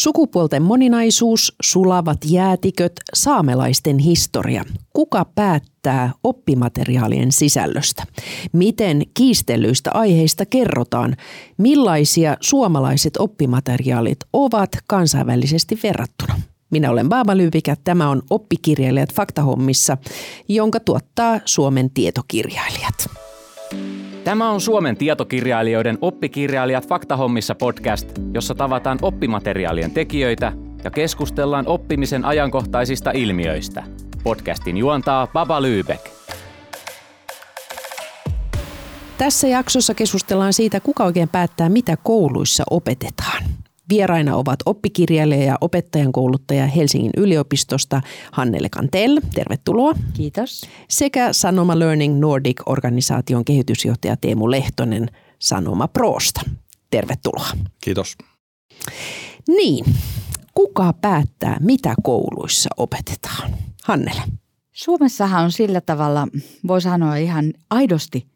Sukupuolten moninaisuus, sulavat jäätiköt, saamelaisten historia. Kuka päättää oppimateriaalien sisällöstä? Miten kiistellyistä aiheista kerrotaan? Millaisia suomalaiset oppimateriaalit ovat kansainvälisesti verrattuna? Minä olen Baaba Lyyvikä, tämä on Oppikirjailijat faktahommissa, jonka tuottaa Suomen tietokirjailijat. Tämä on Suomen tietokirjailijoiden Oppikirjailijat faktahommissa podcast, jossa tavataan oppimateriaalien tekijöitä ja keskustellaan oppimisen ajankohtaisista ilmiöistä. Podcastin juontaa Baba Lyybeck. Tässä jaksossa keskustellaan siitä, kuka oikein päättää, mitä kouluissa opetetaan. Vieraina ovat oppikirjailija ja opettajan kouluttaja Helsingin yliopistosta Hannele Kantel, tervetuloa. Kiitos. Sekä Sanoma Learning Nordic-organisaation kehitysjohtaja Teemu Lehtonen Sanoma Proosta. Tervetuloa. Kiitos. Niin, kuka päättää, mitä kouluissa opetetaan? Hannele. Suomessahan on sillä tavalla, voi sanoa ihan aidosti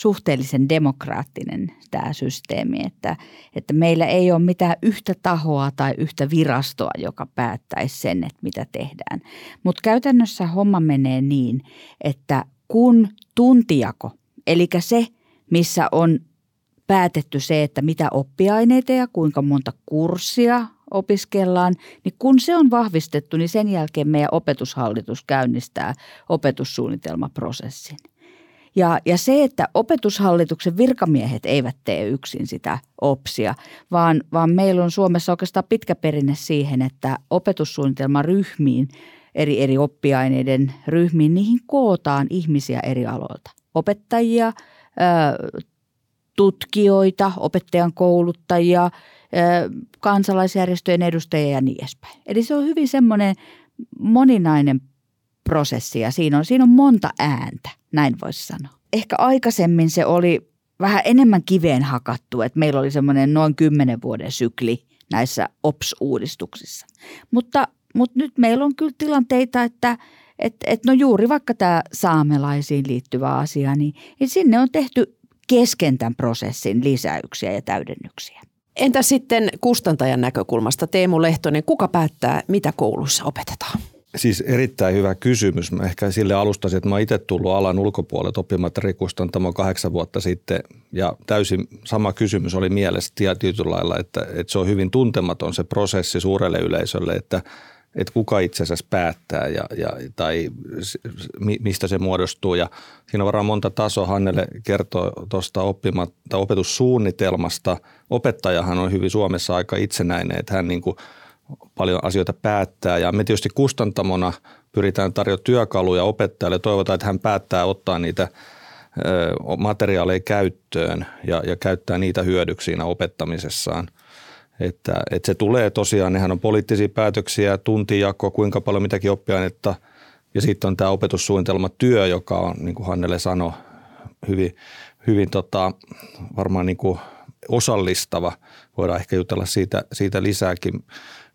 suhteellisen demokraattinen tämä systeemi, että, että meillä ei ole mitään yhtä tahoa tai yhtä virastoa, joka päättäisi sen, että mitä tehdään. Mutta käytännössä homma menee niin, että kun tuntijako, eli se, missä on päätetty se, että mitä oppiaineita ja kuinka monta kurssia opiskellaan, niin kun se on vahvistettu, niin sen jälkeen meidän opetushallitus käynnistää opetussuunnitelmaprosessin. Ja, ja se, että opetushallituksen virkamiehet eivät tee yksin sitä OPSia, vaan, vaan meillä on Suomessa oikeastaan pitkä perinne siihen, että opetussuunnitelmaryhmiin, eri, eri oppiaineiden ryhmiin, niihin kootaan ihmisiä eri aloilta. Opettajia, tutkijoita, opettajan kouluttajia, kansalaisjärjestöjen edustajia ja niin edespäin. Eli se on hyvin semmoinen moninainen prosessi ja siinä on, siinä on monta ääntä, näin voisi sanoa. Ehkä aikaisemmin se oli vähän enemmän kiveen hakattu, että meillä oli semmoinen noin kymmenen vuoden sykli näissä OPS-uudistuksissa. Mutta, mutta nyt meillä on kyllä tilanteita, että et, et no juuri vaikka tämä saamelaisiin liittyvä asia, niin, niin sinne on tehty kesken tämän prosessin lisäyksiä ja täydennyksiä. Entä sitten kustantajan näkökulmasta, Teemu Lehtonen, kuka päättää, mitä kouluissa opetetaan? Siis erittäin hyvä kysymys. Mä ehkä sille alustasin, että mä itse tullut alan ulkopuolelta oppimateriaalikustantamo kahdeksan vuotta sitten ja täysin sama kysymys oli mielessä tietyllä lailla, että, että se on hyvin tuntematon se prosessi suurelle yleisölle, että, että kuka itse asiassa päättää ja, ja, tai mistä se muodostuu. Ja siinä on varmaan monta tasoa. Hannele kertoo tuosta opetussuunnitelmasta. Opettajahan on hyvin Suomessa aika itsenäinen, että hän niin kuin – paljon asioita päättää ja me tietysti kustantamona pyritään tarjoamaan työkaluja opettajalle. Toivotaan, että hän päättää ottaa niitä materiaaleja käyttöön ja, ja käyttää niitä hyödyksi siinä opettamisessaan. Että, että se tulee tosiaan, nehän on poliittisia päätöksiä, tuntijako, kuinka paljon mitäkin oppiainetta ja sitten on tämä opetussuunnitelmatyö, joka on, niin kuin Hannele sanoi, hyvin, hyvin tota, varmaan niin kuin osallistava. Voidaan ehkä jutella siitä, siitä lisääkin.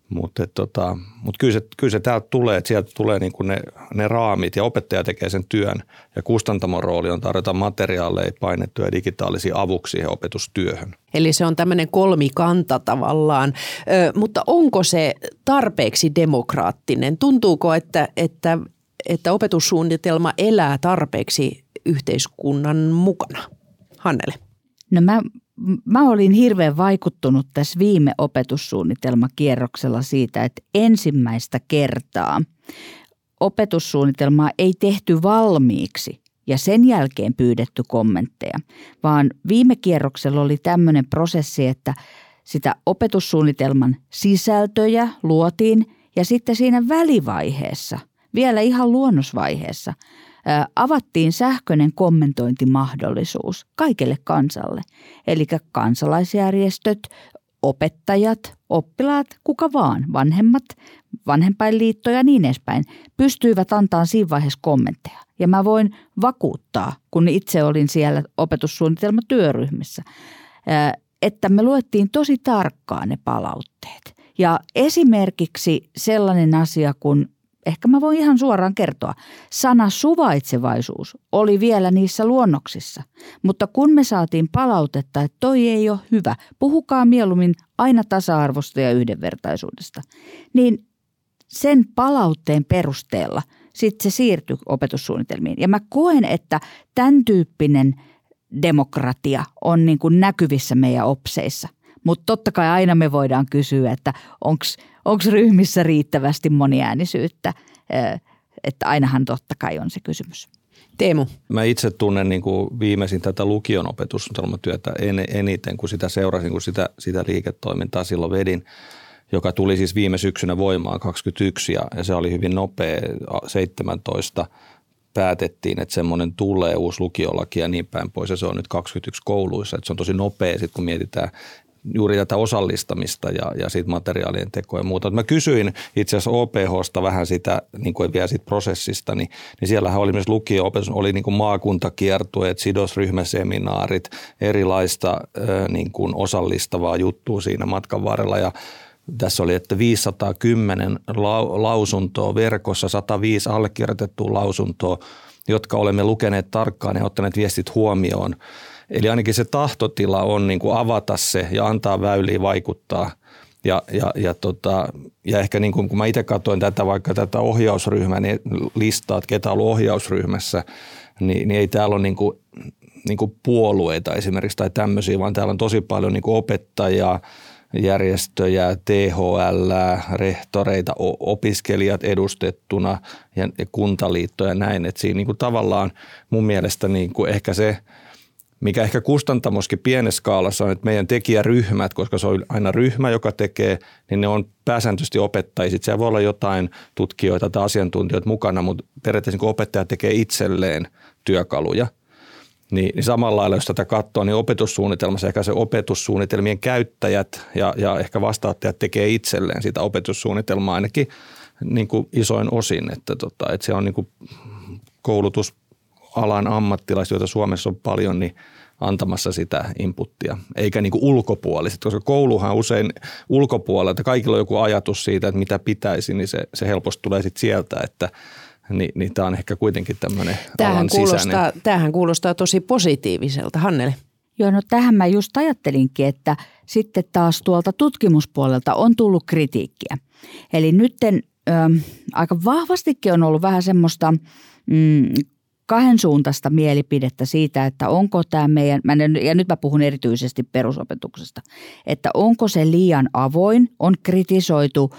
Mutta tota, mut kyllä, se, kyllä se täältä tulee, että sieltä tulee niinku ne, ne raamit ja opettaja tekee sen työn ja kustantamon rooli on tarjota materiaaleja, painettuja digitaalisia avuksi siihen opetustyöhön. Eli se on tämmöinen kolmikanta tavallaan, Ö, mutta onko se tarpeeksi demokraattinen? Tuntuuko, että, että, että opetussuunnitelma elää tarpeeksi yhteiskunnan mukana? Hannele. No mä mä olin hirveän vaikuttunut tässä viime opetussuunnitelmakierroksella siitä, että ensimmäistä kertaa opetussuunnitelmaa ei tehty valmiiksi ja sen jälkeen pyydetty kommentteja, vaan viime kierroksella oli tämmöinen prosessi, että sitä opetussuunnitelman sisältöjä luotiin ja sitten siinä välivaiheessa, vielä ihan luonnosvaiheessa – avattiin sähköinen kommentointimahdollisuus kaikelle kansalle. Eli kansalaisjärjestöt, opettajat, oppilaat, kuka vaan, vanhemmat, vanhempainliitto ja niin edespäin, pystyivät antaa siinä vaiheessa kommentteja. Ja mä voin vakuuttaa, kun itse olin siellä opetussuunnitelmatyöryhmissä, että me luettiin tosi tarkkaan ne palautteet. Ja esimerkiksi sellainen asia kuin ehkä mä voin ihan suoraan kertoa, sana suvaitsevaisuus oli vielä niissä luonnoksissa. Mutta kun me saatiin palautetta, että toi ei ole hyvä, puhukaa mieluummin aina tasa-arvosta ja yhdenvertaisuudesta, niin sen palautteen perusteella sitten se siirtyi opetussuunnitelmiin. Ja mä koen, että tämän tyyppinen demokratia on niin kuin näkyvissä meidän opseissa. Mutta totta kai aina me voidaan kysyä, että onko ryhmissä riittävästi moniäänisyyttä, että ainahan totta kai on se kysymys. Teemu. Mä itse tunnen niin kuin viimeisin tätä lukion opetussuunnitelmatyötä eniten, kun sitä seurasin, kun sitä, sitä liiketoimintaa silloin vedin joka tuli siis viime syksynä voimaan 21 ja, ja se oli hyvin nopea, 17 päätettiin, että semmoinen tulee uusi lukiolaki ja niin päin pois ja se on nyt 21 kouluissa, että se on tosi nopea sitten kun mietitään juuri tätä osallistamista ja, ja siitä materiaalien tekoa ja muuta. Mä kysyin itse asiassa OPHsta vähän sitä, niin kuin vielä siitä prosessista, niin, niin siellähän oli myös lukio-opetus, oli niin kuin maakuntakiertueet, sidosryhmäseminaarit, erilaista niin kuin osallistavaa juttua siinä matkan varrella ja tässä oli, että 510 lausuntoa verkossa, 105 allekirjoitettua lausuntoa, jotka olemme lukeneet tarkkaan ja ottaneet viestit huomioon. Eli ainakin se tahtotila on niin kuin avata se ja antaa väyliä vaikuttaa. Ja, ja, ja, tota, ja ehkä niin kuin, kun mä itse katsoin tätä vaikka tätä ohjausryhmän niin listaa, että ketä on ollut ohjausryhmässä, niin, niin ei täällä ole niin kuin, niin kuin puolueita esimerkiksi tai tämmöisiä, vaan täällä on tosi paljon niin kuin opettajia, järjestöjä, THL, rehtoreita, opiskelijat edustettuna ja kuntaliittoja ja näin. Että siinä niin kuin tavallaan mun mielestä niin kuin ehkä se, mikä ehkä kustantamoskin pienessä skaalassa on, että meidän tekijäryhmät, koska se on aina ryhmä, joka tekee, niin ne on pääsääntöisesti opettajia. Sitten siellä voi olla jotain tutkijoita tai asiantuntijoita mukana, mutta periaatteessa niin opettaja tekee itselleen työkaluja – niin, niin samalla lailla, jos tätä katsoo, niin opetussuunnitelmassa ehkä se opetussuunnitelmien käyttäjät ja, ja ehkä vastaattajat tekee itselleen sitä opetussuunnitelmaa ainakin niin kuin isoin osin, että, tota, että se on niin kuin koulutusalan ammattilaiset, joita Suomessa on paljon, niin antamassa sitä inputtia, eikä niin kuin ulkopuoliset, koska kouluhan usein ulkopuolelta, kaikilla on joku ajatus siitä, että mitä pitäisi, niin se, se helposti tulee sitten sieltä, että – niin, niin tämä on ehkä kuitenkin tämmöinen tämähän alan kuulostaa, sisäinen. Tämähän kuulostaa tosi positiiviselta. Hannele. Joo, no tähän mä just ajattelinkin, että sitten taas tuolta tutkimuspuolelta on tullut kritiikkiä. Eli nytten ö, aika vahvastikin on ollut vähän semmoista mm, kahden suuntaista mielipidettä siitä, että onko tämä meidän, ja nyt mä puhun erityisesti perusopetuksesta, että onko se liian avoin, on kritisoitu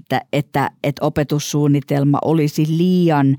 että, että, että opetussuunnitelma olisi liian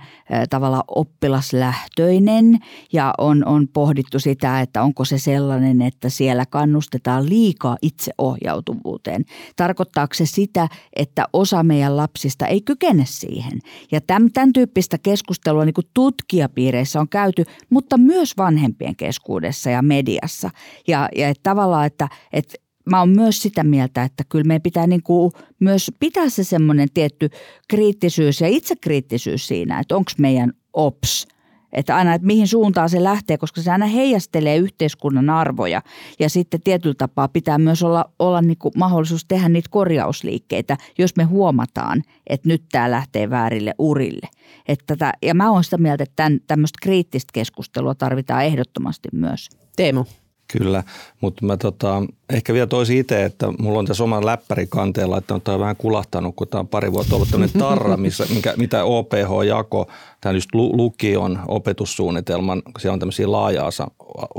tavalla oppilaslähtöinen ja on, on pohdittu sitä, että onko se sellainen, että siellä kannustetaan liikaa itseohjautuvuuteen. Tarkoittaako se sitä, että osa meidän lapsista ei kykene siihen? Ja tämän, tämän tyyppistä keskustelua niin kuin tutkijapiireissä on käyty, mutta myös vanhempien keskuudessa ja mediassa. Ja, ja että tavallaan, että, että mä oon myös sitä mieltä, että kyllä meidän pitää niin kuin myös pitää se semmoinen tietty kriittisyys ja itsekriittisyys siinä, että onko meidän ops – että aina, että mihin suuntaan se lähtee, koska se aina heijastelee yhteiskunnan arvoja. Ja sitten tietyllä tapaa pitää myös olla, olla niin kuin mahdollisuus tehdä niitä korjausliikkeitä, jos me huomataan, että nyt tämä lähtee väärille urille. Että tätä, ja mä oon sitä mieltä, että tämmöistä kriittistä keskustelua tarvitaan ehdottomasti myös. Teemu. Kyllä, mutta mä tota, ehkä vielä toisin itse, että mulla on tässä oman läppäri kanteella, että on tämä vähän kulahtanut, kun tämä on pari vuotta ollut tämmöinen tarra, missä, mikä, mitä OPH jako, tämä just lukion opetussuunnitelman, siellä on tämmöisiä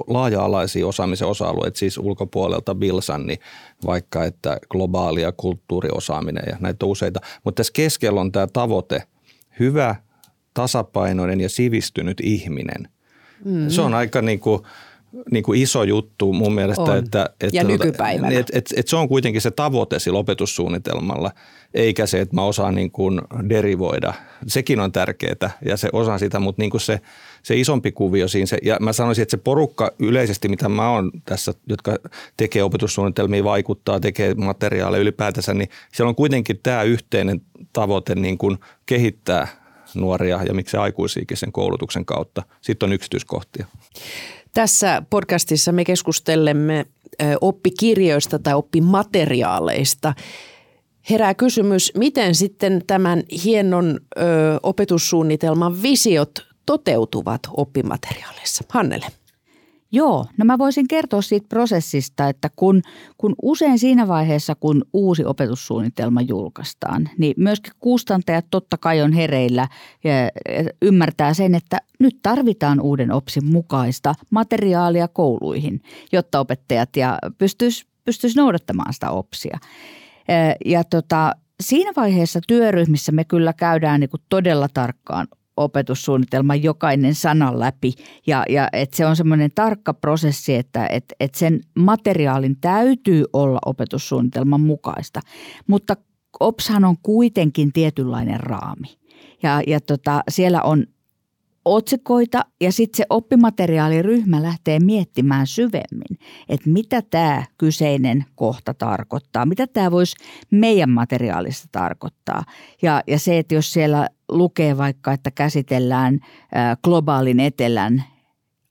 laaja-alaisia osaamisen osa-alueita, siis ulkopuolelta Bilsan, niin vaikka että globaalia kulttuuriosaaminen ja näitä on useita. Mutta tässä keskellä on tämä tavoite, hyvä, tasapainoinen ja sivistynyt ihminen. Mm. Se on aika niin kuin – niin kuin iso juttu mun mielestä. On. Että, että, ja tuota, nykypäivänä. Että, että, että se on kuitenkin se tavoite sillä opetussuunnitelmalla, eikä se, että mä osaan niin kuin derivoida. Sekin on tärkeää ja se osaan sitä, mutta niin kuin se, se isompi kuvio siinä. Se, ja mä sanoisin, että se porukka yleisesti, mitä mä oon tässä, jotka tekee opetussuunnitelmia, vaikuttaa, tekee materiaaleja ylipäätänsä, niin siellä on kuitenkin tämä yhteinen tavoite niin kuin kehittää nuoria ja miksi aikuisiakin sen koulutuksen kautta. Sitten on yksityiskohtia. Tässä podcastissa me keskustelemme oppikirjoista tai oppimateriaaleista. Herää kysymys, miten sitten tämän hienon opetussuunnitelman visiot toteutuvat oppimateriaaleissa? Hannele. Joo, no mä voisin kertoa siitä prosessista, että kun, kun usein siinä vaiheessa, kun uusi opetussuunnitelma julkaistaan, niin myöskin kustantajat totta kai on hereillä ja ymmärtää sen, että nyt tarvitaan uuden OPSin mukaista materiaalia kouluihin, jotta opettajat ja pystyisi pystyis noudattamaan sitä OPSia. Ja tota, siinä vaiheessa työryhmissä me kyllä käydään niin todella tarkkaan opetussuunnitelman jokainen sana läpi. Ja, ja että se on semmoinen tarkka prosessi, että et, et sen materiaalin täytyy olla opetussuunnitelman mukaista. Mutta OPShan on kuitenkin tietynlainen raami. Ja, ja tota, siellä on otsikoita ja sitten se oppimateriaaliryhmä lähtee miettimään syvemmin, että mitä tämä kyseinen kohta tarkoittaa, mitä tämä voisi meidän materiaalista tarkoittaa. Ja, ja se, että jos siellä lukee vaikka, että käsitellään globaalin etelän,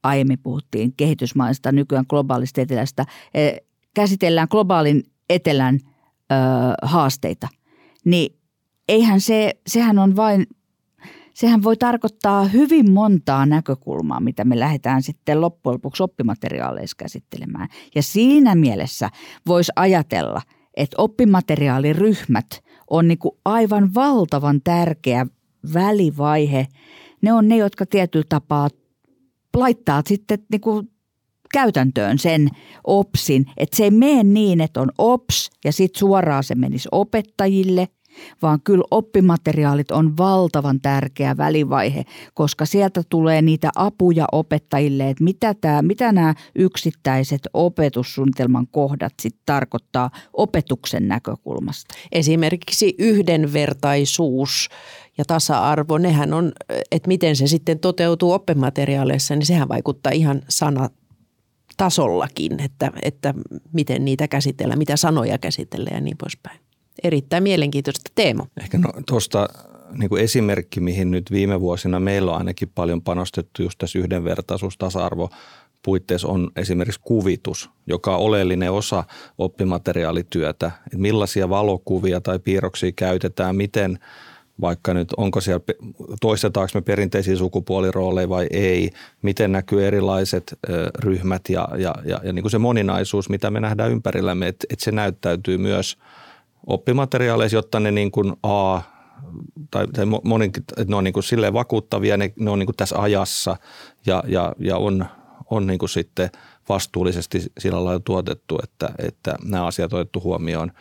aiemmin puhuttiin kehitysmaista, nykyään globaalista etelästä, käsitellään globaalin etelän haasteita, niin eihän se, sehän on vain sehän voi tarkoittaa hyvin montaa näkökulmaa, mitä me lähdetään sitten loppujen lopuksi oppimateriaaleissa käsittelemään. Ja siinä mielessä voisi ajatella, että oppimateriaaliryhmät on niin kuin aivan valtavan tärkeä välivaihe. Ne on ne, jotka tietyllä tapaa laittaa sitten niin kuin käytäntöön sen OPSin, että se ei mene niin, että on OPS ja sitten suoraan se menisi opettajille, vaan kyllä oppimateriaalit on valtavan tärkeä välivaihe, koska sieltä tulee niitä apuja opettajille, että mitä, tämä, mitä nämä yksittäiset opetussuunnitelman kohdat sitten tarkoittaa opetuksen näkökulmasta. Esimerkiksi yhdenvertaisuus ja tasa-arvo, nehän on, että miten se sitten toteutuu oppimateriaaleissa, niin sehän vaikuttaa ihan sana tasollakin, että, että miten niitä käsitellään, mitä sanoja käsitellään ja niin poispäin erittäin mielenkiintoista Teemo. Ehkä no, tuosta niin kuin esimerkki, mihin nyt viime vuosina meillä on ainakin paljon panostettu just tässä yhdenvertaisuus, tasa-arvo puitteissa on esimerkiksi kuvitus, joka on oleellinen osa oppimateriaalityötä. Että millaisia valokuvia tai piirroksia käytetään, miten vaikka nyt onko siellä, toistetaanko me perinteisiä sukupuolirooleja vai ei, miten näkyy erilaiset ryhmät ja, ja, ja, ja niin kuin se moninaisuus, mitä me nähdään ympärillämme, että, että se näyttäytyy myös – oppimateriaaleissa, jotta ne niin kuin A, tai, tai moninkin, että ne on niin kuin silleen vakuuttavia, ne, ne on niin kuin tässä ajassa ja, ja, ja on, on niin kuin sitten vastuullisesti sillä lailla tuotettu, että, että nämä asiat on otettu huomioon.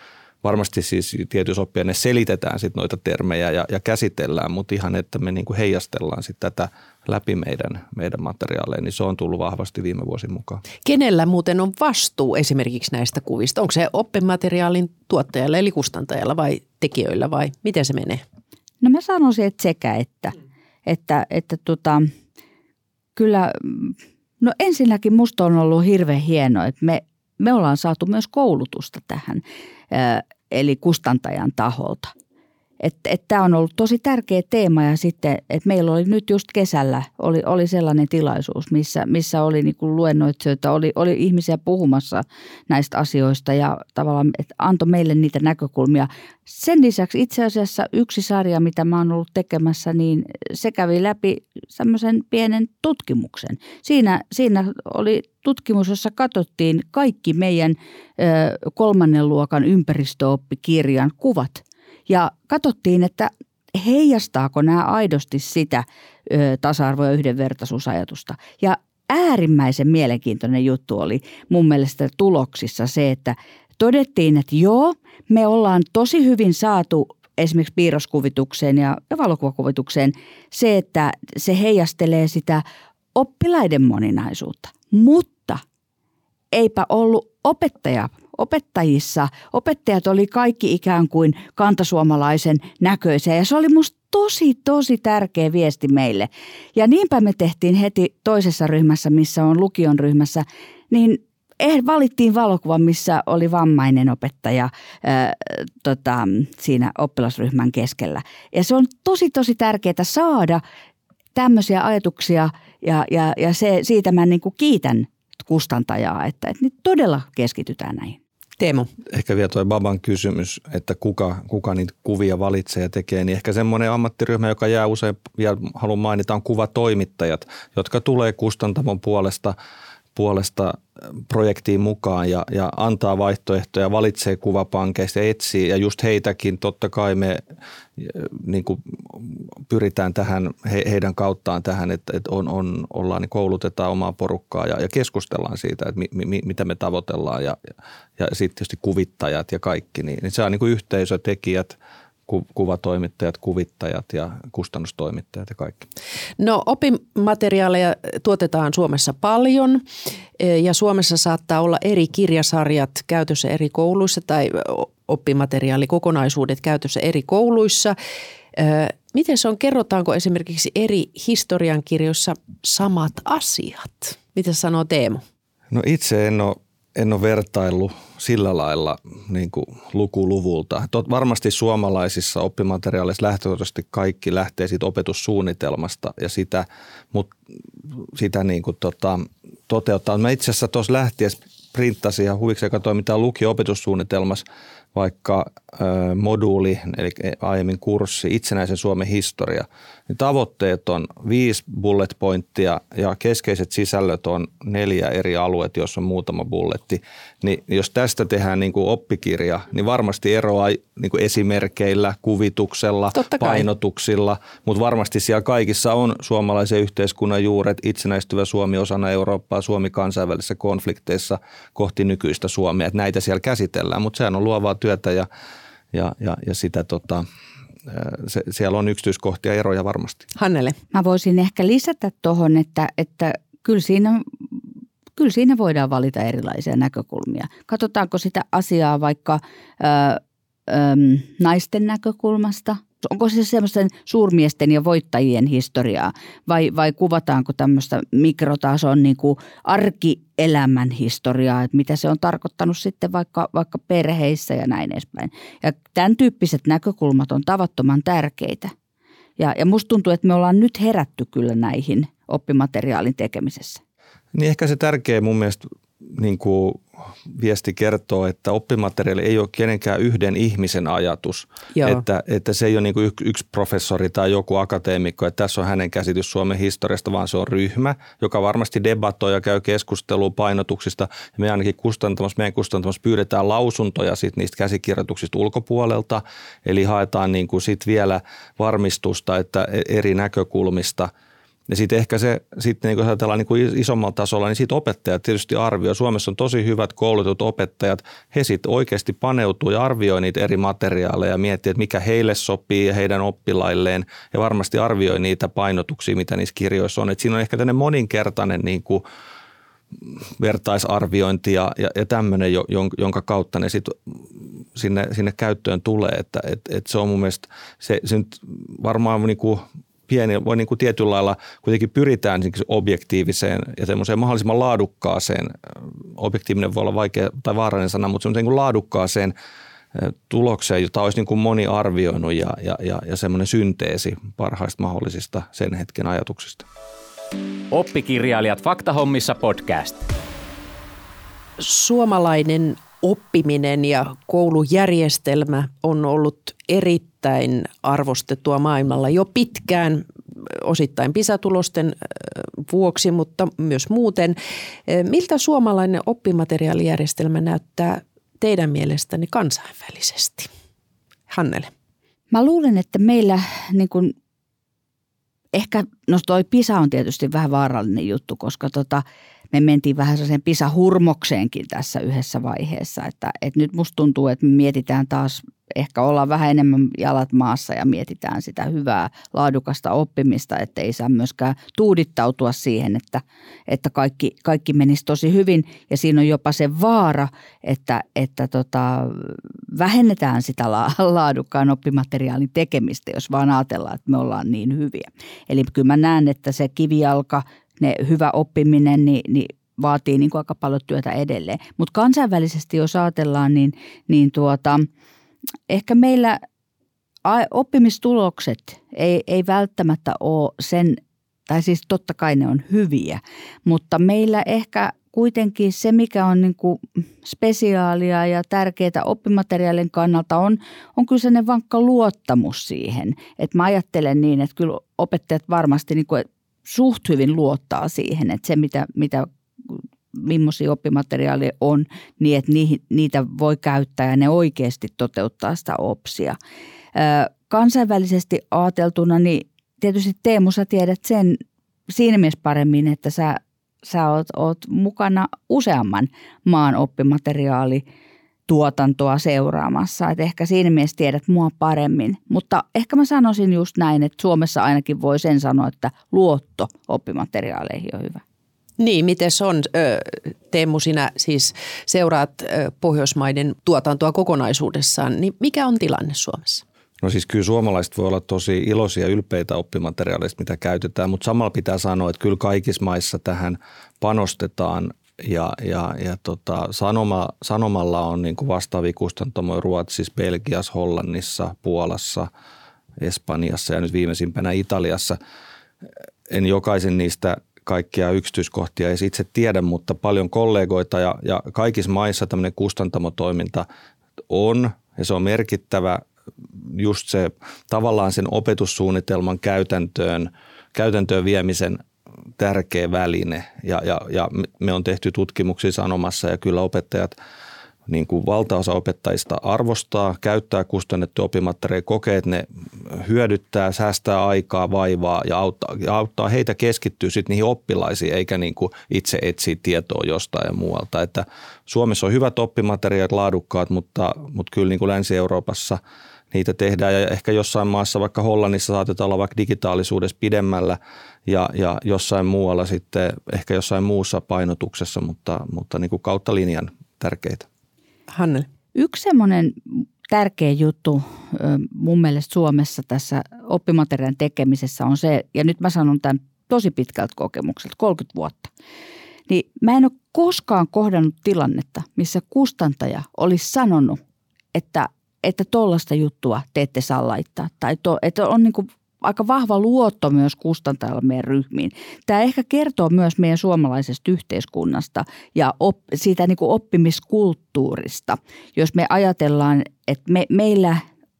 Varmasti siis tietyissä oppia ne selitetään sitten noita termejä ja, ja käsitellään, mutta ihan, että me niin kuin heijastellaan sitten tätä – läpi meidän, meidän materiaaleja, niin se on tullut vahvasti viime vuosin mukaan. Kenellä muuten on vastuu esimerkiksi näistä kuvista? Onko se oppimateriaalin tuottajalla eli kustantajalla vai tekijöillä vai miten se menee? No mä sanoisin, että sekä että. Että, että tota, kyllä, no ensinnäkin musta on ollut hirveän hienoa, että me, me ollaan saatu myös koulutusta tähän, eli kustantajan taholta – että et tämä on ollut tosi tärkeä teema ja sitten, että meillä oli nyt just kesällä oli, oli sellainen tilaisuus, missä, missä oli niin kuin luennoitsijoita, oli, oli ihmisiä puhumassa näistä asioista ja tavallaan että antoi meille niitä näkökulmia. Sen lisäksi itse asiassa yksi sarja, mitä mä oon ollut tekemässä, niin se kävi läpi semmoisen pienen tutkimuksen. Siinä, siinä oli tutkimus, jossa katsottiin kaikki meidän ö, kolmannen luokan ympäristöoppikirjan kuvat – ja katsottiin, että heijastaako nämä aidosti sitä ö, tasa-arvo- ja yhdenvertaisuusajatusta. Ja äärimmäisen mielenkiintoinen juttu oli mun mielestä tuloksissa se, että todettiin, että joo, me ollaan tosi hyvin saatu esimerkiksi piirroskuvitukseen ja valokuvakuvitukseen se, että se heijastelee sitä oppilaiden moninaisuutta. Mutta eipä ollut opettaja opettajissa, opettajat oli kaikki ikään kuin kantasuomalaisen näköisiä ja se oli musta tosi, tosi tärkeä viesti meille. Ja niinpä me tehtiin heti toisessa ryhmässä, missä on lukion ryhmässä, niin eh, valittiin valokuva, missä oli vammainen opettaja ää, tota, siinä oppilasryhmän keskellä. Ja se on tosi, tosi tärkeää saada tämmöisiä ajatuksia ja, ja, ja se, siitä mä niin kuin kiitän kustantajaa, että, että nyt todella keskitytään näihin. Teemu. Ehkä vielä tuo Baban kysymys, että kuka, kuka niitä kuvia valitsee ja tekee, niin ehkä semmoinen ammattiryhmä, joka jää usein, vielä haluan mainita, on kuvatoimittajat, jotka tulee kustantamon puolesta – puolesta projektiin mukaan ja, ja antaa vaihtoehtoja, valitsee kuvapankeista ja etsii. Ja just heitäkin totta kai me niin kuin pyritään tähän, he, heidän kauttaan tähän, että, että on, on, ollaan, niin koulutetaan omaa porukkaa ja, ja keskustellaan siitä, että mi, mi, mitä me tavoitellaan ja, ja, ja sitten tietysti kuvittajat ja kaikki. Niin, niin se on niin kuin yhteisötekijät – kuvatoimittajat, kuvittajat ja kustannustoimittajat ja kaikki. No oppimateriaaleja tuotetaan Suomessa paljon e, ja Suomessa saattaa olla eri kirjasarjat käytössä eri kouluissa tai oppimateriaalikokonaisuudet käytössä eri kouluissa. E, miten se on, kerrotaanko esimerkiksi eri historiankirjoissa samat asiat? Mitä sanoo Teemu? No itse en ole en ole vertaillut sillä lailla niin kuin lukuluvulta. Tot, varmasti suomalaisissa oppimateriaaleissa lähtökohtaisesti kaikki lähtee siitä opetussuunnitelmasta ja sitä, mut, sitä niin kuin tota, toteuttaa. Mä itse asiassa tuossa lähtiessä printtasin ja huvikseen katsoin, mitä lukio-opetussuunnitelmassa vaikka ö, moduuli, eli aiemmin kurssi, itsenäisen Suomen historia, niin tavoitteet on viisi bullet pointtia ja keskeiset sisällöt on neljä eri alueet, jos on muutama bulletti. Niin jos tästä tehdään niin kuin oppikirja, niin varmasti eroa niin kuin esimerkeillä, kuvituksella, painotuksilla, mutta varmasti siellä kaikissa on suomalaisen yhteiskunnan juuret, itsenäistyvä Suomi osana Eurooppaa, Suomi kansainvälisissä konflikteissa kohti nykyistä Suomea, että näitä siellä käsitellään, mutta sehän on luovaa työtä ja, ja, ja, ja sitä tota, se, siellä on yksityiskohtia eroja varmasti. Hannele. Mä voisin ehkä lisätä tuohon, että, että kyllä siinä kyllä siinä voidaan valita erilaisia näkökulmia. Katsotaanko sitä asiaa vaikka ö, ö, naisten näkökulmasta – Onko se semmoisten suurmiesten ja voittajien historiaa vai, vai kuvataanko tämmöistä mikrotason niin kuin arkielämän historiaa, että mitä se on tarkoittanut sitten vaikka, vaikka perheissä ja näin edespäin. Ja tämän tyyppiset näkökulmat on tavattoman tärkeitä. Ja, ja musta tuntuu, että me ollaan nyt herätty kyllä näihin oppimateriaalin tekemisessä. Niin ehkä se tärkeä mun mielestä niin kuin viesti kertoo, että oppimateriaali ei ole kenenkään yhden ihmisen ajatus. Että, että se ei ole niin yksi professori tai joku akateemikko, että tässä on hänen käsitys Suomen historiasta, vaan se on ryhmä, joka varmasti debatoi ja käy keskustelua painotuksista. Ja me ainakin kustantamassa, meidän kustantamassa pyydetään lausuntoja sit niistä käsikirjoituksista ulkopuolelta, eli haetaan niin kuin sit vielä varmistusta, että eri näkökulmista – ja sitten ehkä se, sitten niin kun ajatellaan niin kuin isommalla tasolla, niin sitten opettajat tietysti arvioi. Suomessa on tosi hyvät koulutut opettajat. He sitten oikeasti paneutuu ja arvioi niitä eri materiaaleja ja miettii, että mikä heille sopii ja heidän oppilailleen. Ja varmasti arvioi niitä painotuksia, mitä niissä kirjoissa on. Et siinä on ehkä tämmöinen moninkertainen niin kuin vertaisarviointi ja, ja, ja tämmöinen, jonka kautta ne sit sinne, sinne käyttöön tulee. Että et, et se on mun mielestä, se, se nyt varmaan niin kuin pieni, voi niin kuin tietyllä lailla kuitenkin pyritään objektiiviseen ja semmoiseen mahdollisimman laadukkaaseen, objektiivinen voi olla vaikea tai vaarallinen sana, mutta semmoiseen niin laadukkaaseen tulokseen, jota olisi niin kuin moni arvioinut ja, ja, ja, ja semmoinen synteesi parhaista mahdollisista sen hetken ajatuksista. Oppikirjailijat Faktahommissa podcast. Suomalainen oppiminen ja koulujärjestelmä on ollut erittäin arvostettua maailmalla jo pitkään, osittain pisatulosten vuoksi, mutta myös muuten. Miltä suomalainen oppimateriaalijärjestelmä näyttää teidän mielestäni kansainvälisesti? Hannele. Mä luulen, että meillä niin kun, ehkä, no toi PISA on tietysti vähän vaarallinen juttu, koska tota, me mentiin vähän sen PISA-hurmokseenkin tässä yhdessä vaiheessa. Että, että nyt musta tuntuu, että me mietitään taas, ehkä olla vähän enemmän jalat maassa ja mietitään sitä hyvää laadukasta oppimista, että ei saa myöskään tuudittautua siihen, että, että kaikki, kaikki menisi tosi hyvin. Ja siinä on jopa se vaara, että, että tota, vähennetään sitä laadukkaan oppimateriaalin tekemistä, jos vaan ajatellaan, että me ollaan niin hyviä. Eli kyllä mä näen, että se kivijalka – ne hyvä oppiminen, niin, niin vaatii niin kuin aika paljon työtä edelleen. Mutta kansainvälisesti jos ajatellaan, niin, niin tuota, ehkä meillä oppimistulokset ei, ei välttämättä ole sen, tai siis totta kai ne on hyviä, mutta meillä ehkä kuitenkin se, mikä on niin kuin spesiaalia ja tärkeää oppimateriaalin kannalta on, on kyllä sellainen vankka luottamus siihen. Että mä ajattelen niin, että kyllä opettajat varmasti niin kuin suht hyvin luottaa siihen, että se mitä, mitä millaisia oppimateriaaleja on, niin että niitä voi käyttää ja ne oikeasti toteuttaa sitä opsia. Kansainvälisesti ajateltuna, niin tietysti Teemu, sä tiedät sen siinä mielessä paremmin, että sä, sä oot, oot mukana useamman maan oppimateriaali tuotantoa seuraamassa. Et ehkä siinä mielessä tiedät mua paremmin. Mutta ehkä mä sanoisin just näin, että Suomessa ainakin voi sen sanoa, että luotto oppimateriaaleihin on hyvä. Niin, miten se on? Teemu, sinä siis seuraat Pohjoismaiden tuotantoa kokonaisuudessaan, niin mikä on tilanne Suomessa? No siis kyllä suomalaiset voi olla tosi iloisia ylpeitä oppimateriaaleista, mitä käytetään, mutta samalla pitää sanoa, että kyllä kaikissa maissa tähän panostetaan ja, ja, ja tota, sanoma, sanomalla on niin kuin vastaavia kustantamoja Ruotsissa, Belgiassa, Hollannissa, Puolassa, Espanjassa ja nyt viimeisimpänä Italiassa. En jokaisen niistä kaikkia yksityiskohtia ei itse tiedä, mutta paljon kollegoita ja, ja kaikissa maissa tämmöinen kustantamotoiminta on ja se on merkittävä just se tavallaan sen opetussuunnitelman käytäntöön, käytäntöön viemisen tärkeä väline ja, ja, ja me on tehty tutkimuksia sanomassa ja kyllä opettajat – niin kuin valtaosa opettajista arvostaa, käyttää kustannettu oppimateriaalia, kokee, että ne hyödyttää, säästää aikaa, vaivaa ja auttaa, ja auttaa heitä keskittyä sitten niihin oppilaisiin, eikä niin kuin itse etsiä tietoa jostain ja muualta. Että Suomessa on hyvät oppimateriaalit, laadukkaat, mutta, mutta kyllä niin kuin Länsi-Euroopassa niitä tehdään ja ehkä jossain maassa, vaikka Hollannissa saatetaan olla vaikka digitaalisuudessa pidemmällä ja, ja jossain muualla sitten ehkä jossain muussa painotuksessa, mutta, mutta niin kuin kautta linjan tärkeitä. Hannele. Yksi semmoinen tärkeä juttu mun mielestä Suomessa tässä oppimateriaalin tekemisessä on se, ja nyt mä sanon tämän tosi pitkältä kokemukselta, 30 vuotta. Niin mä en ole koskaan kohdannut tilannetta, missä kustantaja olisi sanonut, että että tollasta juttua te ette saa laittaa. Tai to, että on niin kuin aika vahva luotto myös kustantajalla meidän ryhmiin. Tämä ehkä kertoo myös meidän suomalaisesta yhteiskunnasta ja op, siitä niin kuin oppimiskulttuurista. Jos me ajatellaan, että me, meillä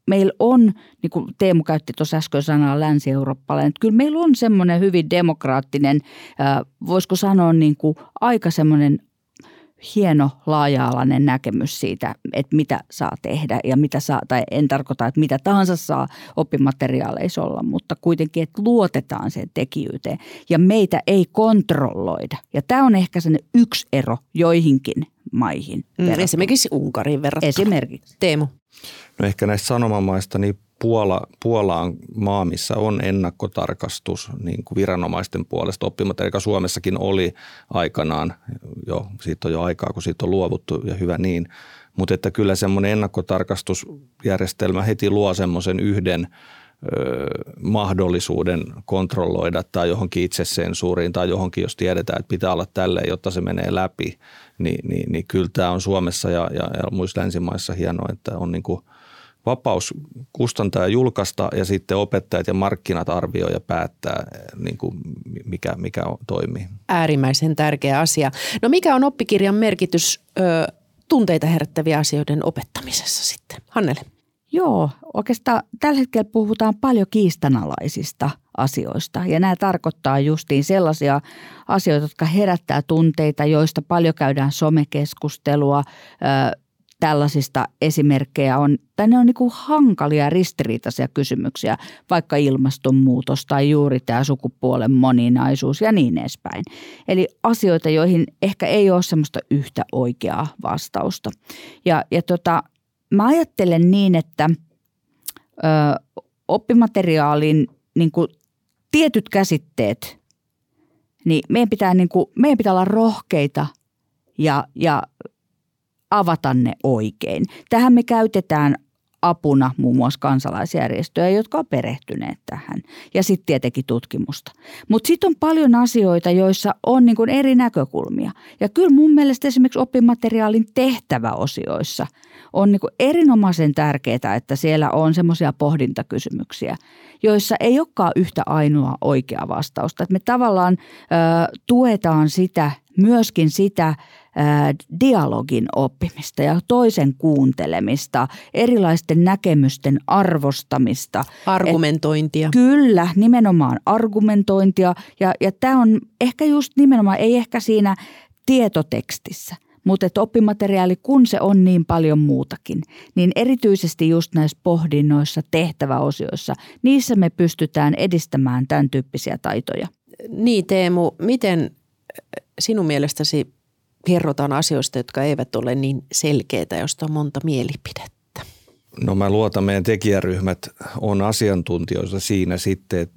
meillä on, niin kuin Teemu käytti tuossa äsken sanaa länsi-eurooppalainen, että kyllä meillä on semmoinen hyvin demokraattinen, voisiko sanoa niin kuin aika semmoinen hieno laaja-alainen näkemys siitä, että mitä saa tehdä ja mitä saa, tai en tarkoita, että mitä tahansa saa oppimateriaaleissa olla, mutta kuitenkin, että luotetaan sen tekijyyteen ja meitä ei kontrolloida. Ja tämä on ehkä sen yksi ero joihinkin maihin. Mm, esimerkiksi Unkarin verrattuna. Esimerkiksi. Teemu. No ehkä näistä sanomamaista, niin Puola, Puola on maa, missä on ennakkotarkastus niin kuin viranomaisten puolesta. Oppimateriaali Suomessakin oli aikanaan, jo, siitä on jo aikaa, kun siitä on luovuttu ja hyvä niin. Mutta että kyllä semmoinen ennakkotarkastusjärjestelmä heti luo semmoisen yhden ö, mahdollisuuden kontrolloida tai johonkin itsesensuuriin tai johonkin, jos tiedetään, että pitää olla tälleen, jotta se menee läpi. Niin, niin, niin kyllä tämä on Suomessa ja, ja, ja muissa länsimaissa hienoa, että on niin kuin – vapaus kustantaa ja julkaista ja sitten opettajat ja markkinat arvioi ja päättää, niin kuin mikä, mikä on, toimii. Äärimmäisen tärkeä asia. No mikä on oppikirjan merkitys ö, tunteita herättäviä asioiden opettamisessa sitten? Hannele. Joo, oikeastaan tällä hetkellä puhutaan paljon kiistanalaisista asioista ja nämä tarkoittaa justiin sellaisia asioita, jotka herättää tunteita, joista paljon käydään somekeskustelua, tällaisista esimerkkejä on, tai ne on niin hankalia ristiriitaisia kysymyksiä, vaikka ilmastonmuutos tai juuri tämä sukupuolen moninaisuus ja niin edespäin. Eli asioita, joihin ehkä ei ole semmoista yhtä oikeaa vastausta. Ja, ja tota, mä ajattelen niin, että ö, oppimateriaalin niin kuin tietyt käsitteet, niin meidän pitää, niin kuin, meidän pitää olla rohkeita ja, ja avata ne oikein. Tähän me käytetään apuna muun muassa kansalaisjärjestöjä, jotka on perehtyneet tähän ja sitten tietenkin tutkimusta. Mutta sitten on paljon asioita, joissa on niin eri näkökulmia. Ja kyllä mun mielestä esimerkiksi oppimateriaalin tehtäväosioissa on niin erinomaisen tärkeää, että siellä on semmoisia pohdintakysymyksiä, joissa ei olekaan yhtä ainoa oikea vastausta. Että me tavallaan ö, tuetaan sitä, myöskin sitä dialogin oppimista ja toisen kuuntelemista, erilaisten näkemysten arvostamista. Argumentointia. Et, kyllä, nimenomaan argumentointia ja, ja tämä on ehkä just nimenomaan, ei ehkä siinä tietotekstissä, mutta että oppimateriaali, kun se on niin paljon muutakin, niin erityisesti just näissä pohdinnoissa, tehtäväosioissa, niissä me pystytään edistämään tämän tyyppisiä taitoja. Niin Teemu, miten sinun mielestäsi kerrotaan asioista, jotka eivät ole niin selkeitä, josta on monta mielipidettä? No mä luotan, meidän tekijäryhmät on asiantuntijoissa siinä sitten, että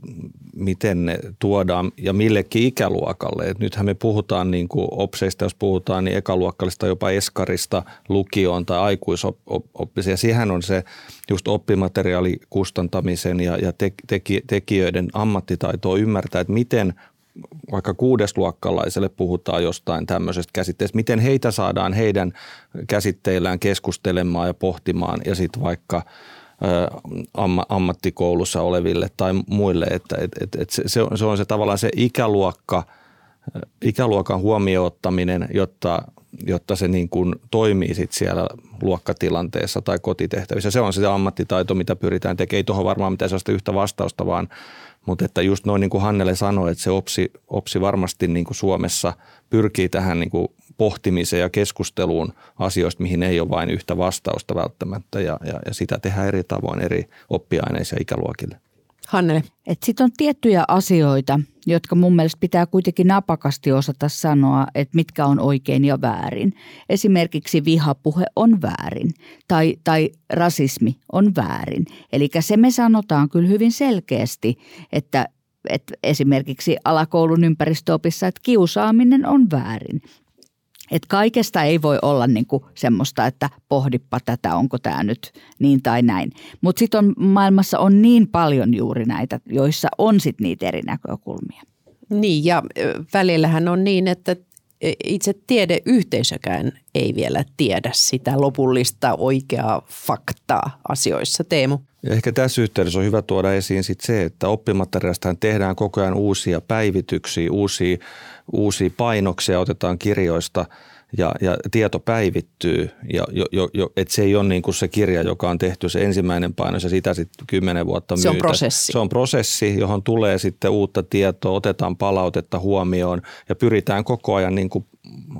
miten ne tuodaan ja millekin ikäluokalle. Et nythän me puhutaan niin kuin opseista, jos puhutaan, niin ekaluokkalista jopa eskarista lukioon tai aikuisoppisia. Siihen on se just oppimateriaalikustantamisen ja, ja tekijöiden ammattitaitoa ymmärtää, että miten vaikka kuudesluokkalaiselle puhutaan jostain tämmöisestä käsitteestä, miten heitä saadaan heidän käsitteillään keskustelemaan ja pohtimaan ja sitten vaikka ammattikoulussa oleville tai muille, että et, et, et se, se, on, se on se tavallaan se ikäluokka, ikäluokan huomioottaminen, jotta, jotta se niin kuin toimii sit siellä luokkatilanteessa tai kotitehtävissä. Se on se ammattitaito, mitä pyritään tekemään. Ei tuohon varmaan mitään sellaista yhtä vastausta, vaan mutta että just noin niin kuin Hannele sanoi, että se OPSI, OPSI varmasti niin kuin Suomessa pyrkii tähän niin kuin pohtimiseen ja keskusteluun asioista, mihin ei ole vain yhtä vastausta välttämättä ja, ja, ja sitä tehdään eri tavoin eri oppiaineissa ja ikäluokille. Hannele. Sitten on tiettyjä asioita, jotka mun mielestä pitää kuitenkin napakasti osata sanoa, että mitkä on oikein ja väärin. Esimerkiksi vihapuhe on väärin tai, tai rasismi on väärin. Eli se me sanotaan kyllä hyvin selkeästi, että, että esimerkiksi alakoulun ympäristöopissa, että kiusaaminen on väärin. Et kaikesta ei voi olla niinku semmoista, että pohdippa tätä, onko tämä nyt niin tai näin. Mutta sitten on, maailmassa on niin paljon juuri näitä, joissa on sitten niitä eri näkökulmia. Niin ja välillähän on niin, että itse tiedeyhteisökään ei vielä tiedä sitä lopullista oikeaa faktaa asioissa. Teemu. Ehkä tässä yhteydessä on hyvä tuoda esiin sit se, että oppimateriaalista tehdään koko ajan uusia päivityksiä, uusia, uusia painoksia otetaan kirjoista ja, ja tieto päivittyy. Ja jo, jo, jo, et se ei ole niin kuin se kirja, joka on tehty se ensimmäinen painos ja sitä sitten kymmenen vuotta myytä. Se on prosessi. Se on prosessi, johon tulee sitten uutta tietoa, otetaan palautetta huomioon ja pyritään koko ajan niin kuin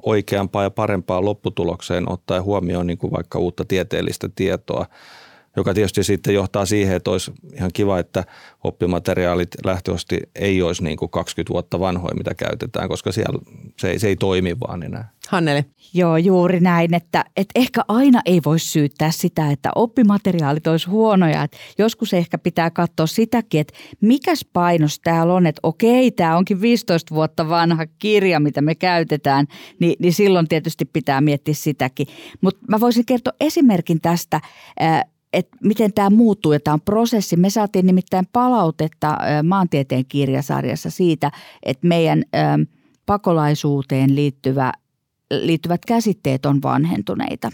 oikeampaa ja parempaa lopputulokseen ottaen huomioon niin kuin vaikka uutta tieteellistä tietoa joka tietysti sitten johtaa siihen, että olisi ihan kiva, että oppimateriaalit lähtöisesti ei olisi niin kuin 20 vuotta vanhoja, mitä käytetään, koska siellä se ei, se ei toimi vaan enää. Hannele. Joo, juuri näin, että, että ehkä aina ei voi syyttää sitä, että oppimateriaalit olisi huonoja. Että joskus ehkä pitää katsoa sitäkin, että mikäs painos täällä on, että okei, tämä onkin 15 vuotta vanha kirja, mitä me käytetään, niin, niin silloin tietysti pitää miettiä sitäkin. Mutta mä voisin kertoa esimerkin tästä että miten tämä muuttuu ja tämä on prosessi. Me saatiin nimittäin palautetta maantieteen kirjasarjassa siitä, että meidän pakolaisuuteen liittyvä, liittyvät käsitteet on vanhentuneita.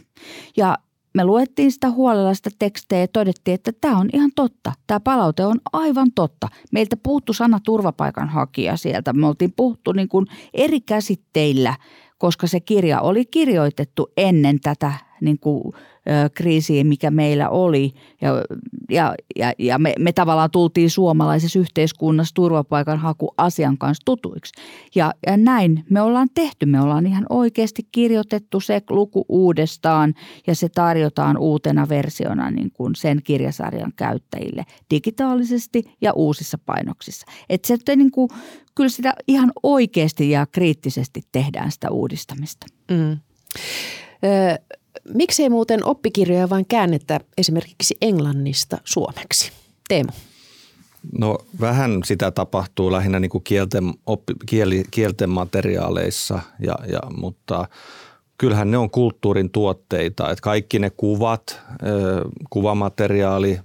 Ja me luettiin sitä huolella sitä tekstejä ja todettiin, että tämä on ihan totta. Tämä palaute on aivan totta. Meiltä puuttu sana turvapaikanhakija sieltä. Me oltiin puhuttu niin kuin eri käsitteillä, koska se kirja oli kirjoitettu ennen tätä niin kuin, kriisiin, mikä meillä oli. Ja, ja, ja, ja me, me tavallaan tultiin suomalaisessa yhteiskunnassa turvapaikanhaku asian kanssa tutuiksi. Ja, ja näin me ollaan tehty. Me ollaan ihan oikeasti kirjoitettu se luku uudestaan ja se tarjotaan uutena versiona niin kuin sen kirjasarjan käyttäjille digitaalisesti ja uusissa painoksissa. Että se niin kuin, kyllä sitä ihan oikeasti ja kriittisesti tehdään sitä uudistamista. Mm. Miksei muuten oppikirjoja vain käännetä esimerkiksi englannista suomeksi? Teemu. No vähän sitä tapahtuu lähinnä niin kuin kielten, oppi, kieli, kielten materiaaleissa, ja, ja, mutta kyllähän ne on kulttuurin tuotteita. Että kaikki ne kuvat, kuvamateriaali,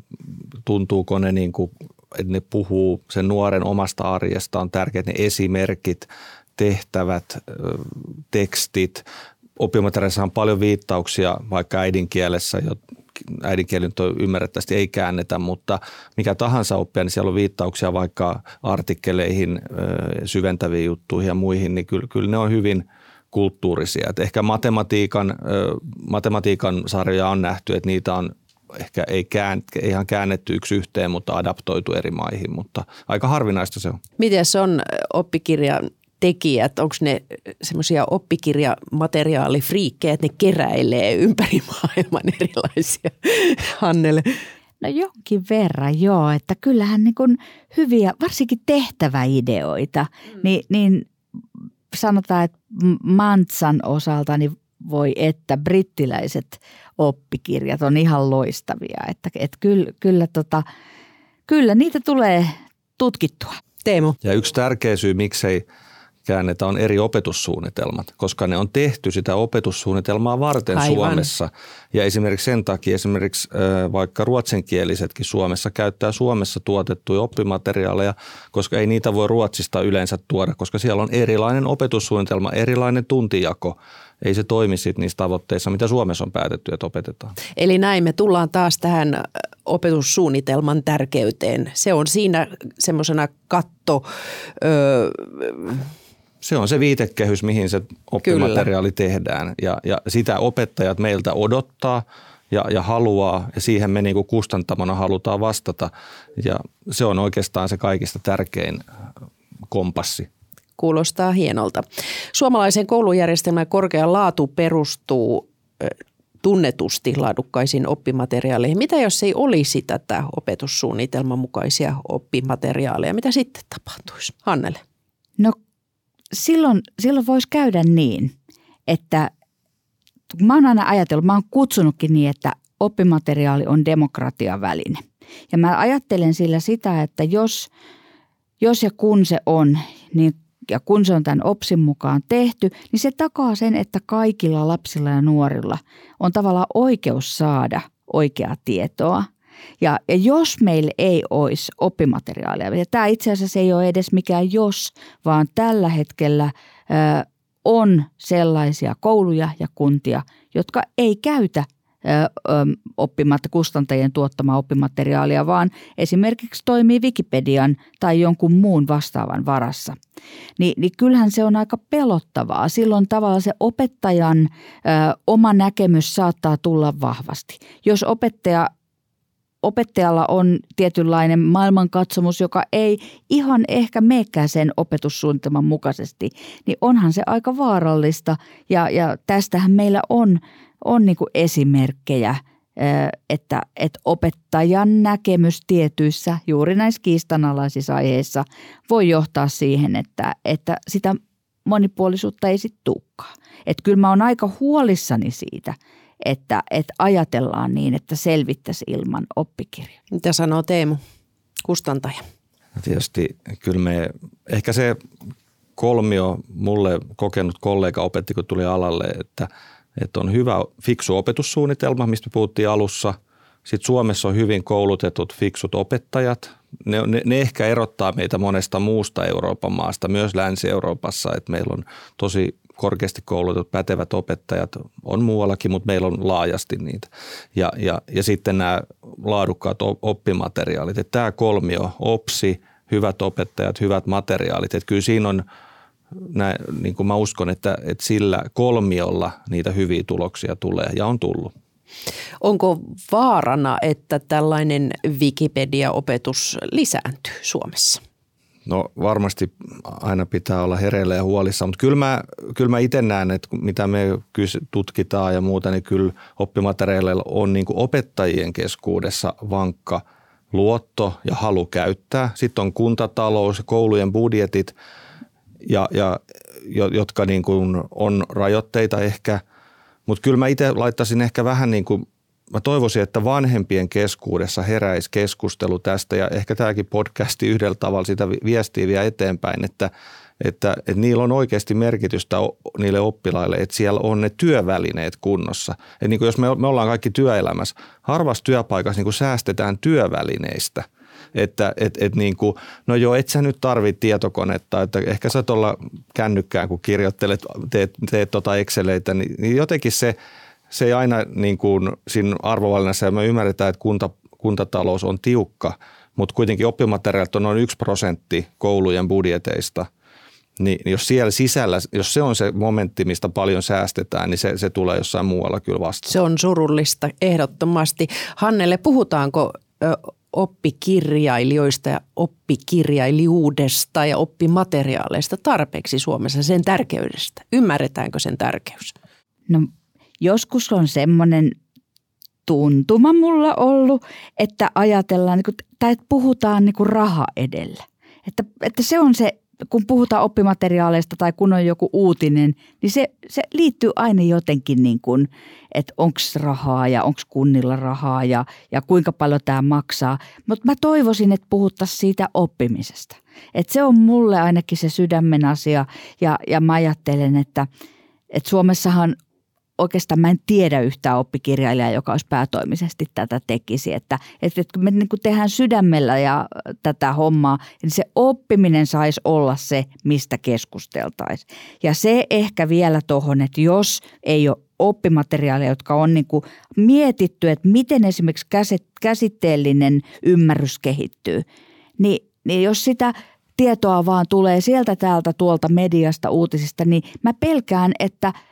tuntuuko ne niin kuin, että ne puhuu sen nuoren omasta arjesta, on tärkeät ne esimerkit, tehtävät, tekstit, oppimateriaalissa on paljon viittauksia vaikka äidinkielessä, äidinkieli nyt ymmärrettävästi ei käännetä, mutta mikä tahansa oppia, niin siellä on viittauksia vaikka artikkeleihin, syventäviin juttuihin ja muihin, niin kyllä, kyllä ne on hyvin kulttuurisia. Et ehkä matematiikan, matematiikan sarjoja on nähty, että niitä on ehkä ei kään, ihan käännetty yksi yhteen, mutta adaptoitu eri maihin, mutta aika harvinaista se on. Miten se on oppikirjan tekijät, onko ne semmoisia oppikirjamateriaalifriikkejä, että ne keräilee ympäri maailman erilaisia, Hannele? No jonkin verran joo, että kyllähän niin kuin hyviä, varsinkin tehtäväideoita, mm. niin, niin sanotaan, että Mantsan osalta niin voi että brittiläiset oppikirjat on ihan loistavia. Että, että kyllä, kyllä, tota, kyllä niitä tulee tutkittua. Teemu. Ja yksi tärkeä syy, miksei – käännetä on eri opetussuunnitelmat, koska ne on tehty sitä opetussuunnitelmaa varten Aivan. Suomessa. Ja esimerkiksi sen takia esimerkiksi vaikka ruotsinkielisetkin Suomessa käyttää Suomessa tuotettuja oppimateriaaleja, koska ei niitä voi Ruotsista yleensä tuoda, koska siellä on erilainen opetussuunnitelma, erilainen tuntijako ei se toimi sitten niissä tavoitteissa, mitä Suomessa on päätetty, että opetetaan. Eli näin me tullaan taas tähän opetussuunnitelman tärkeyteen. Se on siinä semmoisena katto... Öö, se on se viitekehys, mihin se oppimateriaali Kyllä. tehdään ja, ja sitä opettajat meiltä odottaa ja, ja haluaa ja siihen me niin kuin kustantamona halutaan vastata ja se on oikeastaan se kaikista tärkein kompassi. Kuulostaa hienolta. Suomalaisen koulujärjestelmän korkea laatu perustuu tunnetusti laadukkaisiin oppimateriaaleihin. Mitä jos ei olisi tätä opetussuunnitelman mukaisia oppimateriaaleja? Mitä sitten tapahtuisi? Hannele. No silloin, silloin voisi käydä niin, että mä oon aina ajatellut, mä oon kutsunutkin niin, että oppimateriaali on demokratian väline. Ja mä ajattelen sillä sitä, että jos, jos ja kun se on, niin ja kun se on tämän OPSin mukaan tehty, niin se takaa sen, että kaikilla lapsilla ja nuorilla on tavallaan oikeus saada oikeaa tietoa – ja, ja jos meillä ei olisi oppimateriaalia, ja tämä itse asiassa ei ole edes mikään jos, vaan tällä hetkellä ö, on sellaisia kouluja ja kuntia, jotka ei käytä oppimatta kustantajien tuottamaa oppimateriaalia, vaan esimerkiksi toimii Wikipedian tai jonkun muun vastaavan varassa. Ni, niin kyllähän se on aika pelottavaa. Silloin tavallaan se opettajan ö, oma näkemys saattaa tulla vahvasti. Jos opettaja opettajalla on tietynlainen maailmankatsomus, joka ei ihan ehkä meekään sen opetussuunnitelman mukaisesti, niin onhan se aika vaarallista. Ja, ja tästähän meillä on, on niin kuin esimerkkejä, että, että opettajan näkemys tietyissä, juuri näissä kiistanalaisissa aiheissa, voi johtaa siihen, että, että sitä monipuolisuutta ei sitten tulekaan. Että kyllä mä oon aika huolissani siitä – että, että ajatellaan niin, että selvittäisi ilman oppikirjoja. Mitä sanoo Teemu, kustantaja? Tietysti kyllä me, ehkä se kolmio mulle kokenut kollega opetti, kun tuli alalle, että, että on hyvä fiksu opetussuunnitelma, mistä puhuttiin alussa. Sitten Suomessa on hyvin koulutetut fiksut opettajat. Ne, ne, ne ehkä erottaa meitä monesta muusta Euroopan maasta, myös Länsi-Euroopassa, että meillä on tosi korkeasti koulutetut pätevät opettajat on muuallakin, mutta meillä on laajasti niitä. Ja, ja, ja sitten nämä laadukkaat oppimateriaalit. Että tämä kolmio, OPSI, hyvät opettajat, hyvät materiaalit. Että kyllä siinä on, näin, niin kuin mä uskon, että, että sillä kolmiolla niitä hyviä tuloksia tulee ja on tullut. Onko vaarana, että tällainen Wikipedia-opetus lisääntyy Suomessa? No varmasti aina pitää olla hereillä ja huolissa, mutta kyllä mä, kyllä mä itse näen, että mitä me tutkitaan ja muuta, niin kyllä oppimateriaaleilla on niin opettajien keskuudessa vankka luotto ja halu käyttää. Sitten on kuntatalous koulujen budjetit, ja, ja, jotka niin kuin on rajoitteita ehkä, mutta kyllä mä itse laittaisin ehkä vähän niin kuin mä toivoisin, että vanhempien keskuudessa heräisi keskustelu tästä ja ehkä tämäkin podcasti yhdellä tavalla sitä viestii vielä eteenpäin, että, että, että niillä on oikeasti merkitystä niille oppilaille, että siellä on ne työvälineet kunnossa. Että niin kuin jos me, me ollaan kaikki työelämässä, harvassa työpaikassa niin kuin säästetään työvälineistä – Että et, et niin kuin, no joo, et sä nyt tarvitse tietokonetta, että ehkä sä tuolla kännykkään, kun kirjoittelet, teet, teet tota Exceleitä, niin, niin jotenkin se, se ei aina niin kuin siinä arvovalinnassa, ja me ymmärretään, että kunta, kuntatalous on tiukka, mutta kuitenkin oppimateriaalit on noin yksi prosentti koulujen budjeteista – niin jos siellä sisällä, jos se on se momentti, mistä paljon säästetään, niin se, se tulee jossain muualla kyllä vastaan. Se on surullista ehdottomasti. Hannelle, puhutaanko oppikirjailijoista ja oppikirjailijuudesta ja oppimateriaaleista tarpeeksi Suomessa, sen tärkeydestä? Ymmärretäänkö sen tärkeys? No joskus on semmoinen tuntuma mulla ollut, että ajatellaan, niin tai että puhutaan niin kuin raha edellä. Että, että se on se kun puhutaan oppimateriaaleista tai kun on joku uutinen, niin se, se liittyy aina jotenkin niin kuin, että onko rahaa ja onko kunnilla rahaa ja, ja kuinka paljon tämä maksaa. Mutta mä toivoisin, että puhuttaisiin siitä oppimisesta. Että se on mulle ainakin se sydämen asia ja, ja mä ajattelen, että, että Suomessahan oikeastaan mä en tiedä yhtään oppikirjailijaa, joka olisi päätoimisesti tätä tekisi. Että, että kun me niin kuin tehdään sydämellä ja tätä hommaa, niin se oppiminen saisi olla se, mistä keskusteltaisiin. Ja se ehkä vielä tuohon, että jos ei ole oppimateriaaleja, jotka on niin kuin mietitty, että miten esimerkiksi käsitteellinen ymmärrys kehittyy, niin, niin jos sitä tietoa vaan tulee sieltä täältä tuolta mediasta, uutisista, niin mä pelkään, että –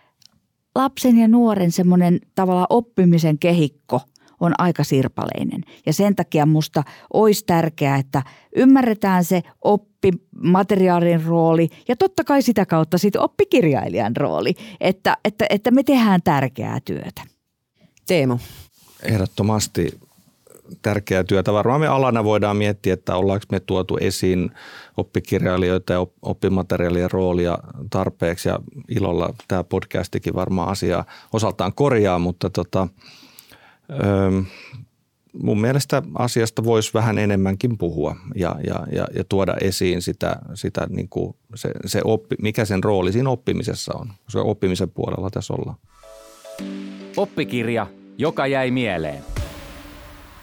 lapsen ja nuoren semmoinen tavallaan oppimisen kehikko on aika sirpaleinen. Ja sen takia musta olisi tärkeää, että ymmärretään se oppimateriaalin rooli ja totta kai sitä kautta sitten oppikirjailijan rooli, että, että, että me tehdään tärkeää työtä. Teemu. Ehdottomasti tärkeää työtä. Varmaan me alana voidaan miettiä, että ollaanko me tuotu esiin oppikirjailijoita ja oppimateriaalien roolia tarpeeksi ja ilolla tämä podcastikin varmaan asiaa osaltaan korjaa, mutta tota, öö, mun mielestä asiasta voisi vähän enemmänkin puhua ja, ja, ja, ja tuoda esiin sitä, sitä niin kuin se, se oppi, mikä sen rooli siinä oppimisessa on. Se oppimisen puolella tässä ollaan. Oppikirja, joka jäi mieleen.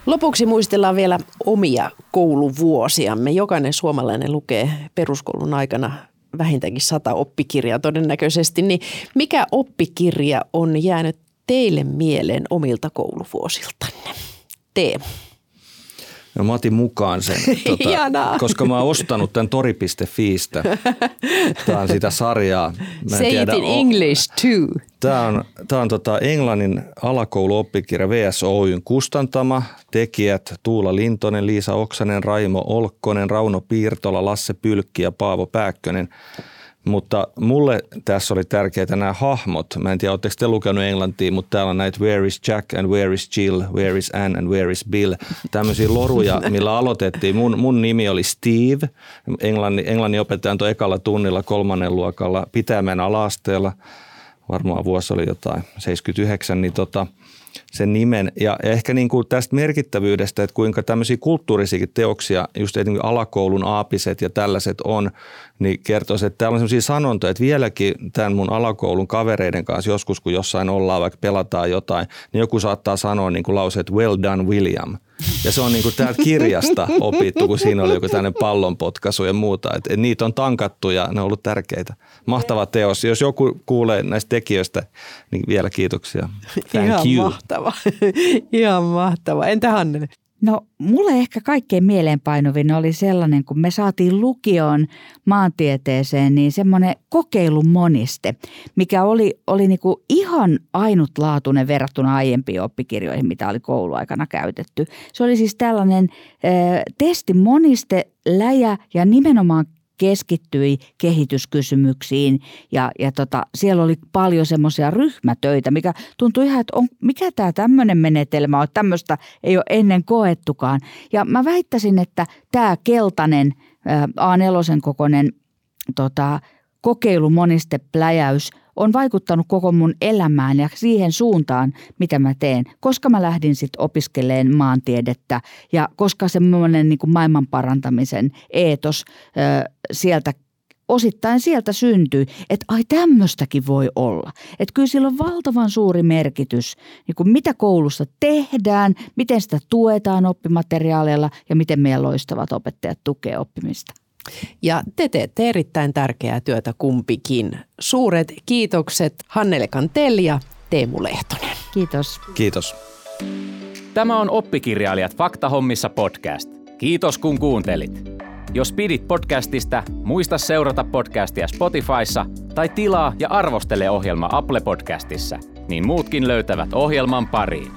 Lopuksi muistellaan vielä omia kouluvuosiamme. Jokainen suomalainen lukee peruskoulun aikana vähintäänkin sata oppikirjaa todennäköisesti. Niin mikä oppikirja on jäänyt teille mieleen omilta kouluvuosiltanne? Teemu. No mä otin mukaan sen, tuota, koska mä oon ostanut tämän tori.fiistä. Tämä on sitä sarjaa. Mä Say tiedä, it in English too. Tämä on, tämä on tota Englannin alakouluoppikirja VS Oyn kustantama. Tekijät Tuula Lintonen, Liisa Oksanen, Raimo Olkkonen, Rauno Piirtola, Lasse Pylkki ja Paavo Pääkkönen. Mutta mulle tässä oli tärkeää nämä hahmot. Mä en tiedä, oletteko te lukenut englantia, mutta täällä on näitä Where is Jack and Where is Jill, Where is Anne and Where is Bill. Tämmöisiä loruja, millä aloitettiin. Mun, mun nimi oli Steve. Englannin, englannin opettajan tuon ekalla tunnilla kolmannen luokalla Pitämään alasteella. Varmaan vuosi oli jotain 79, niin tota – sen nimen. Ja ehkä niin kuin tästä merkittävyydestä, että kuinka tämmöisiä kulttuurisiakin teoksia, just esimerkiksi alakoulun aapiset ja tällaiset on, niin kertoisi, että täällä on sellaisia sanontoja, että vieläkin tämän mun alakoulun kavereiden kanssa joskus, kun jossain ollaan, vaikka pelataan jotain, niin joku saattaa sanoa niin kuin lause, että well done William. Ja se on niin kuin täältä kirjasta opittu, kun siinä oli joku tämmöinen pallonpotkaisu ja muuta. Et, et niitä on tankattu ja ne on ollut tärkeitä. Mahtava teos. Jos joku kuulee näistä tekijöistä, niin vielä kiitoksia. Thank Ihan you. mahtava. Ihan mahtava. Entä Hannele? No mulle ehkä kaikkein mieleenpainovin oli sellainen, kun me saatiin lukion maantieteeseen, niin semmoinen kokeilun moniste, mikä oli, oli niinku ihan ainutlaatuinen verrattuna aiempiin oppikirjoihin, mitä oli kouluaikana käytetty. Se oli siis tällainen testimoniste, läjä ja nimenomaan keskittyi kehityskysymyksiin ja, ja tota, siellä oli paljon semmoisia ryhmätöitä, mikä tuntui ihan, että on, mikä tämä tämmöinen menetelmä on, tämmöistä ei ole ennen koettukaan. Ja mä väittäisin, että tämä keltainen A4 kokoinen tota, kokeilumonisteläjäys on vaikuttanut koko mun elämään ja siihen suuntaan, mitä mä teen, koska mä lähdin sitten opiskeleen maantiedettä ja koska semmoinen niin maailman parantamisen eetos ö, sieltä osittain sieltä syntyi, että ai tämmöistäkin voi olla. Että kyllä sillä on valtavan suuri merkitys, niin kuin mitä koulussa tehdään, miten sitä tuetaan oppimateriaaleilla ja miten meidän loistavat opettajat tukevat oppimista. Ja te teette erittäin tärkeää työtä kumpikin. Suuret kiitokset Hannele Kantel ja Teemu Lehtonen. Kiitos. Kiitos. Tämä on Oppikirjailijat Faktahommissa podcast. Kiitos kun kuuntelit. Jos pidit podcastista, muista seurata podcastia Spotifyssa tai tilaa ja arvostele ohjelma Apple Podcastissa, niin muutkin löytävät ohjelman pariin.